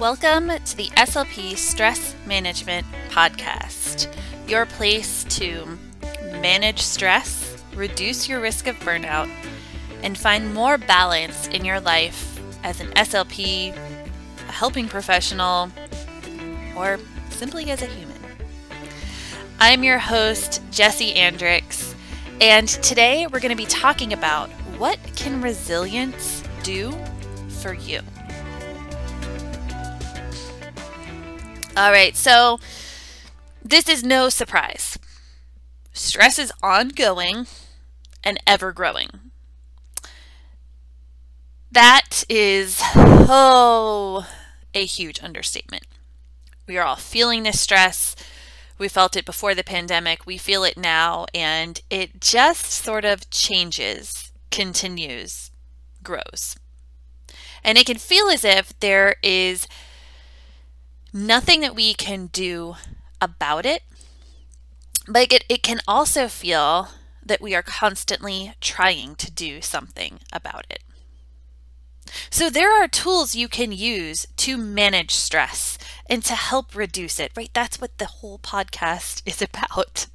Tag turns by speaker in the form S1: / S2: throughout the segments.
S1: Welcome to the SLP Stress Management Podcast, your place to manage stress, reduce your risk of burnout, and find more balance in your life as an SLP, a helping professional, or simply as a human. I'm your host, Jessie Andricks, and today we're going to be talking about what can resilience do for you. All right, so this is no surprise. Stress is ongoing and ever growing. That is, oh, a huge understatement. We are all feeling this stress. We felt it before the pandemic. We feel it now, and it just sort of changes, continues, grows. And it can feel as if there is nothing that we can do about it. But it, it can also feel that we are constantly trying to do something about it. So, there are tools you can use to manage stress and to help reduce it, right? That's what the whole podcast is about.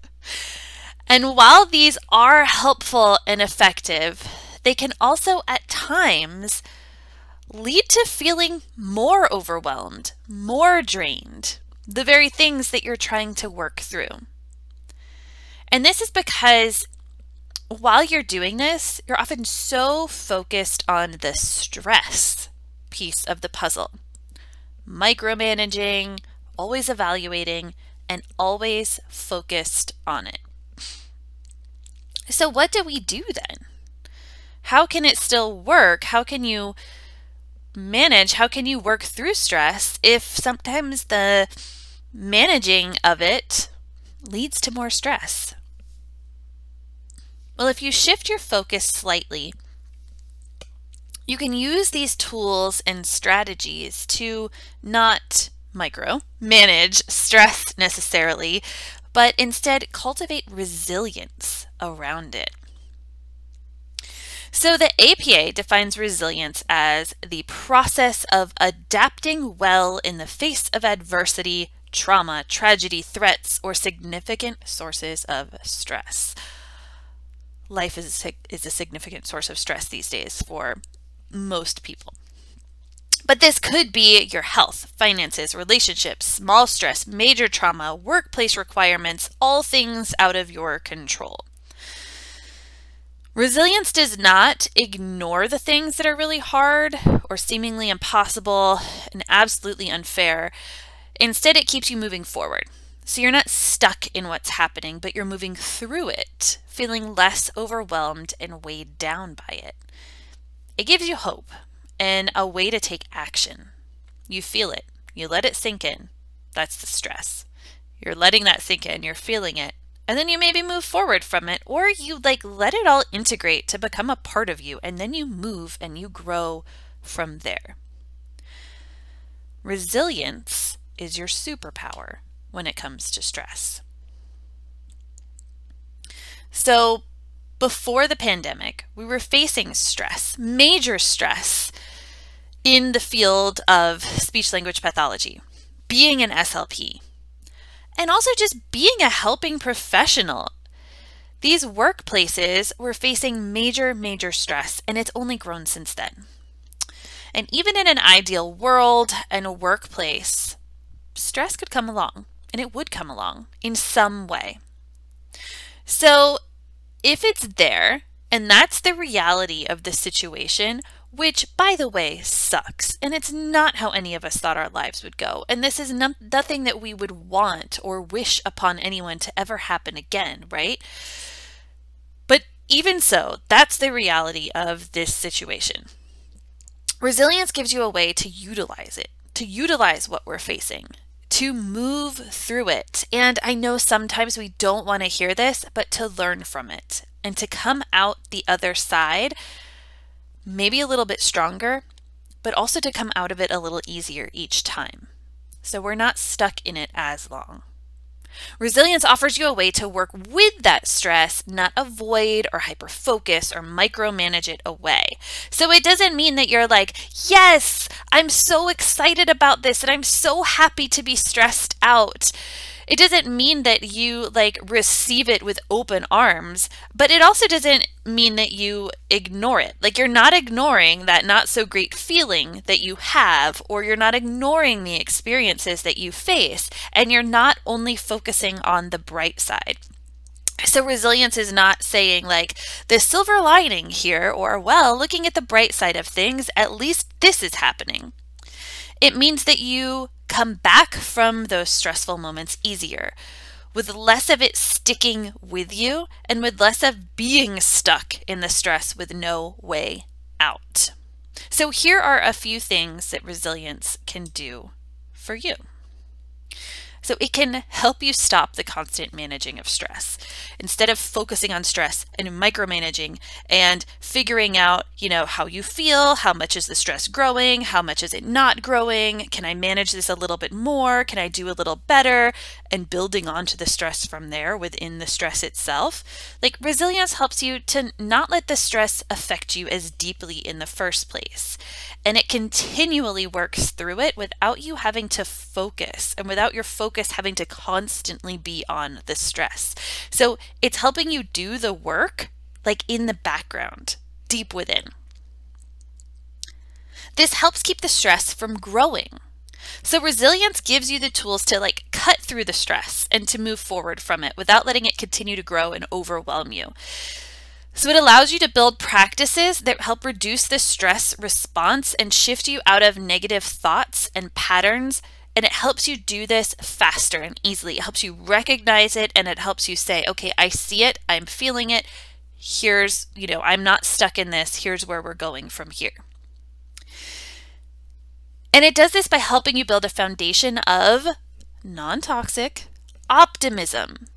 S1: And while these are helpful and effective, they can also at times lead to feeling more overwhelmed, more drained, the very things that you're trying to work through. And this is because while you're doing this, you're often so focused on the stress piece of the puzzle, micromanaging, always evaluating, and always focused on it. So, what do we do then? How can it still work? How can you manage? How can you work through stress if sometimes the managing of it leads to more stress? Well, if you shift your focus slightly, you can use these tools and strategies to not micro manage stress necessarily, but instead cultivate resilience around it. So, the APA defines resilience as the process of adapting well in the face of adversity, trauma, tragedy, threats, or significant sources of stress. Life is a, is a significant source of stress these days for most people. But this could be your health, finances, relationships, small stress, major trauma, workplace requirements, all things out of your control. Resilience does not ignore the things that are really hard or seemingly impossible and absolutely unfair. Instead, it keeps you moving forward. So you're not stuck in what's happening, but you're moving through it, feeling less overwhelmed and weighed down by it. It gives you hope and a way to take action. You feel it, you let it sink in. That's the stress. You're letting that sink in, you're feeling it, and then you maybe move forward from it or you like let it all integrate to become a part of you and then you move and you grow from there. Resilience is your superpower when it comes to stress. So before the pandemic we were facing stress major stress in the field of speech language pathology being an slp and also just being a helping professional. These workplaces were facing major, major stress, and it's only grown since then. And even in an ideal world and a workplace, stress could come along, and it would come along in some way. So, if it's there, and that's the reality of the situation, which, by the way, sucks. And it's not how any of us thought our lives would go. And this is no- nothing that we would want or wish upon anyone to ever happen again, right? But even so, that's the reality of this situation. Resilience gives you a way to utilize it, to utilize what we're facing, to move through it. And I know sometimes we don't want to hear this, but to learn from it and to come out the other side maybe a little bit stronger, but also to come out of it a little easier each time. So we're not stuck in it as long. Resilience offers you a way to work with that stress, not avoid or hyper focus or micromanage it away. So it doesn't mean that you're like, yes, I'm so excited about this and I'm so happy to be stressed out it doesn't mean that you like receive it with open arms, but it also doesn't mean that you ignore it. Like you're not ignoring that not so great feeling that you have, or you're not ignoring the experiences that you face, and you're not only focusing on the bright side. So, resilience is not saying like the silver lining here, or well, looking at the bright side of things, at least this is happening. It means that you come back from those stressful moments easier, with less of it sticking with you and with less of being stuck in the stress with no way out. So, here are a few things that resilience can do for you. So it can help you stop the constant managing of stress. Instead of focusing on stress and micromanaging and figuring out, you know, how you feel, how much is the stress growing, how much is it not growing, can I manage this a little bit more, can I do a little better, and building onto the stress from there within the stress itself. Like resilience helps you to not let the stress affect you as deeply in the first place. And it continually works through it without you having to focus and without your focus focus having to constantly be on the stress. So it's helping you do the work like in the background, deep within. This helps keep the stress from growing. So resilience gives you the tools to like cut through the stress and to move forward from it without letting it continue to grow and overwhelm you. So it allows you to build practices that help reduce the stress response and shift you out of negative thoughts and patterns and it helps you do this faster and easily. It helps you recognize it and it helps you say, okay, I see it, I'm feeling it. Here's, you know, I'm not stuck in this. Here's where we're going from here. And it does this by helping you build a foundation of non toxic optimism.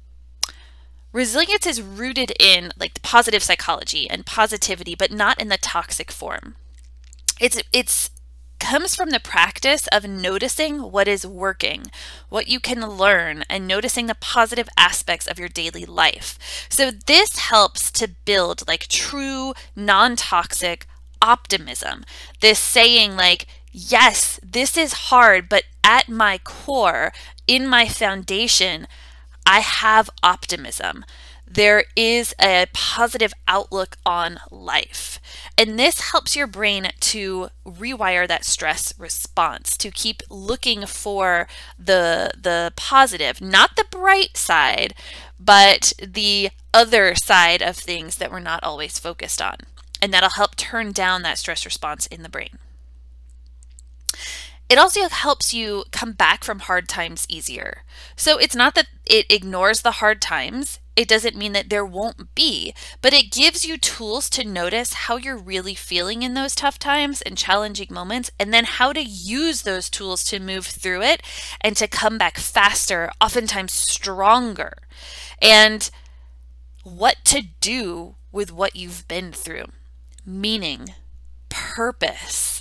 S1: Resilience is rooted in like the positive psychology and positivity, but not in the toxic form. It's it's comes from the practice of noticing what is working, what you can learn, and noticing the positive aspects of your daily life. So, this helps to build like true non toxic optimism. This saying, like, yes, this is hard, but at my core, in my foundation, I have optimism there is a positive outlook on life. And this helps your brain to rewire that stress response, to keep looking for the the positive, not the bright side, but the other side of things that we're not always focused on. And that'll help turn down that stress response in the brain. It also helps you come back from hard times easier. So it's not that it ignores the hard times, it doesn't mean that there won't be, but it gives you tools to notice how you're really feeling in those tough times and challenging moments, and then how to use those tools to move through it and to come back faster, oftentimes stronger, and what to do with what you've been through. Meaning, purpose.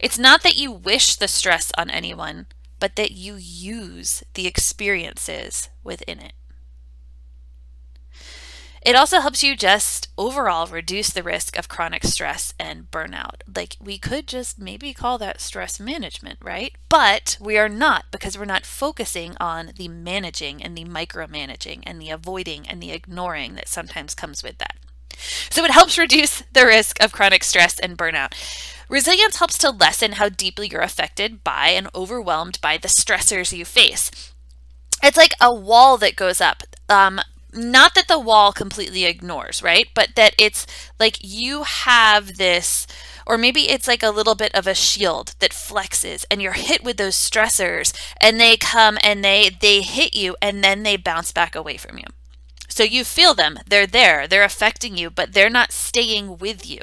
S1: It's not that you wish the stress on anyone, but that you use the experiences within it. It also helps you just overall reduce the risk of chronic stress and burnout. Like we could just maybe call that stress management, right? But we are not because we're not focusing on the managing and the micromanaging and the avoiding and the ignoring that sometimes comes with that. So it helps reduce the risk of chronic stress and burnout. Resilience helps to lessen how deeply you're affected by and overwhelmed by the stressors you face. It's like a wall that goes up. Um, not that the wall completely ignores, right? But that it's like you have this, or maybe it's like a little bit of a shield that flexes and you're hit with those stressors and they come and they they hit you and then they bounce back away from you. So you feel them, they're there, they're affecting you, but they're not staying with you.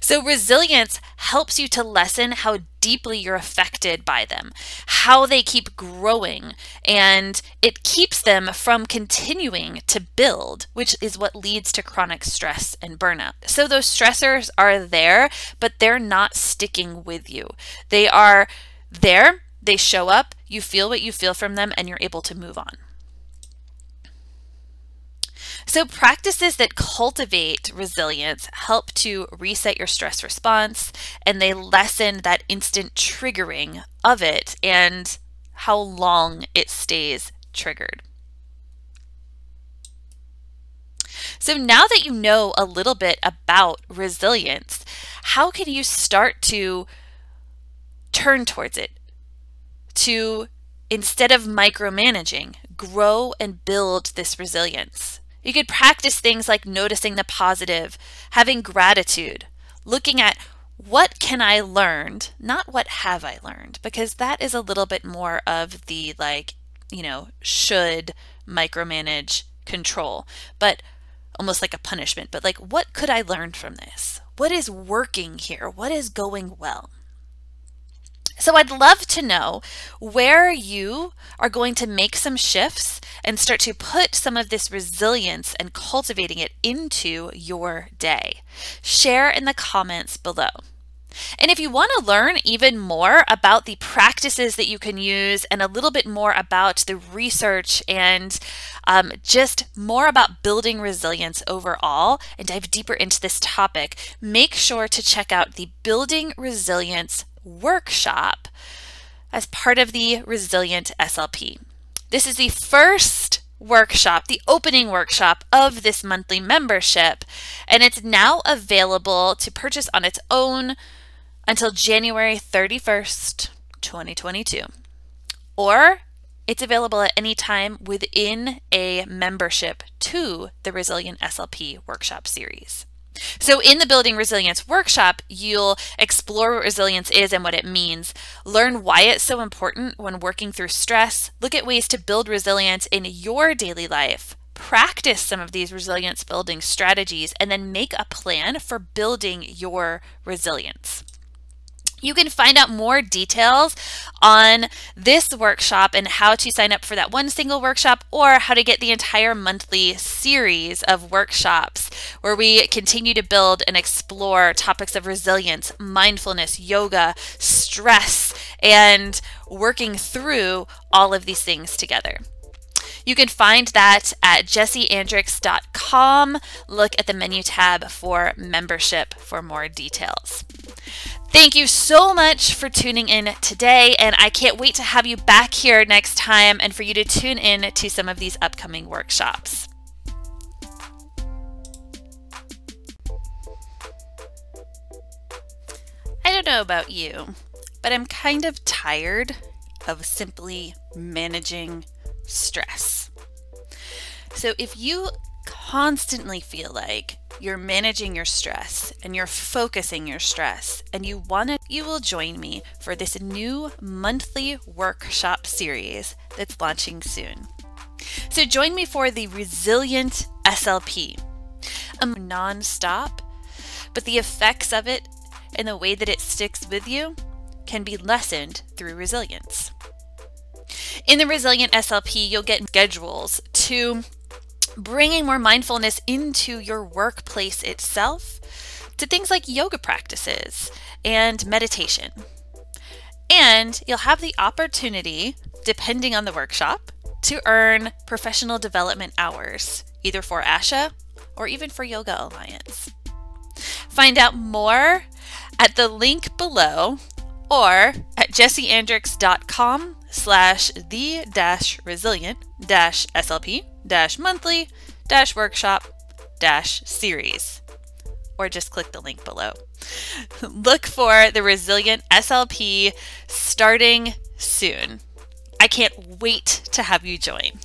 S1: So resilience helps you to lessen how deeply you're affected by them, how they keep growing, and it keeps them from continuing to build, which is what leads to chronic stress and burnout. So those stressors are there, but they're not sticking with you. They are there, they show up, you feel what you feel from them, and you're able to move on. So, practices that cultivate resilience help to reset your stress response and they lessen that instant triggering of it and how long it stays triggered. So, now that you know a little bit about resilience, how can you start to turn towards it? To instead of micromanaging, grow and build this resilience. You could practice things like noticing the positive, having gratitude, looking at what can I learn, not what have I learned, because that is a little bit more of the like, you know, should micromanage control, but almost like a punishment. But like, what could I learn from this? What is working here? What is going well? So I'd love to know where you are going to make some shifts and start to put some of this resilience and cultivating it into your day. Share in the comments below. And if you want to learn even more about the practices that you can use and a little bit more about the research and um, just more about building resilience overall and dive deeper into this topic, make sure to check out the Building Resilience workshop as part of the Resilient SLP. This is the first workshop, the opening workshop of this monthly membership, and it's now available to purchase on its own until January 31st, 2022. Or it's available at any time within a membership to the Resilient SLP workshop series. So, in the Building Resilience workshop, you'll explore what resilience is and what it means, learn why it's so important when working through stress, look at ways to build resilience in your daily life, practice some of these resilience building strategies, and then make a plan for building your resilience. You can find out more details on this workshop and how to sign up for that one single workshop or how to get the entire monthly series of workshops where we continue to build and explore topics of resilience, mindfulness, yoga, stress, and working through all of these things together. You can find that at jessieandricks.com. Look at the menu tab for membership for more details. Thank you so much for tuning in today, and I can't wait to have you back here next time and for you to tune in to some of these upcoming workshops. I don't know about you, but I'm kind of tired of simply managing stress. So if you constantly feel like you're managing your stress and you're focusing your stress and you want to you will join me for this new monthly workshop series that's launching soon. So join me for the Resilient SLP. Um non-stop, but the effects of it and the way that it sticks with you can be lessened through resilience. In the Resilient SLP, you'll get schedules to bringing more mindfulness into your workplace itself to things like yoga practices and meditation. And you'll have the opportunity, depending on the workshop, to earn professional development hours, either for ASHA or even for Yoga Alliance. Find out more at the link below or at jessieandricks.com slash the dash resilient dash SLP dash monthly dash workshop dash series or just click the link below. Look for the Resilient SLP starting soon. I can't wait to have you join.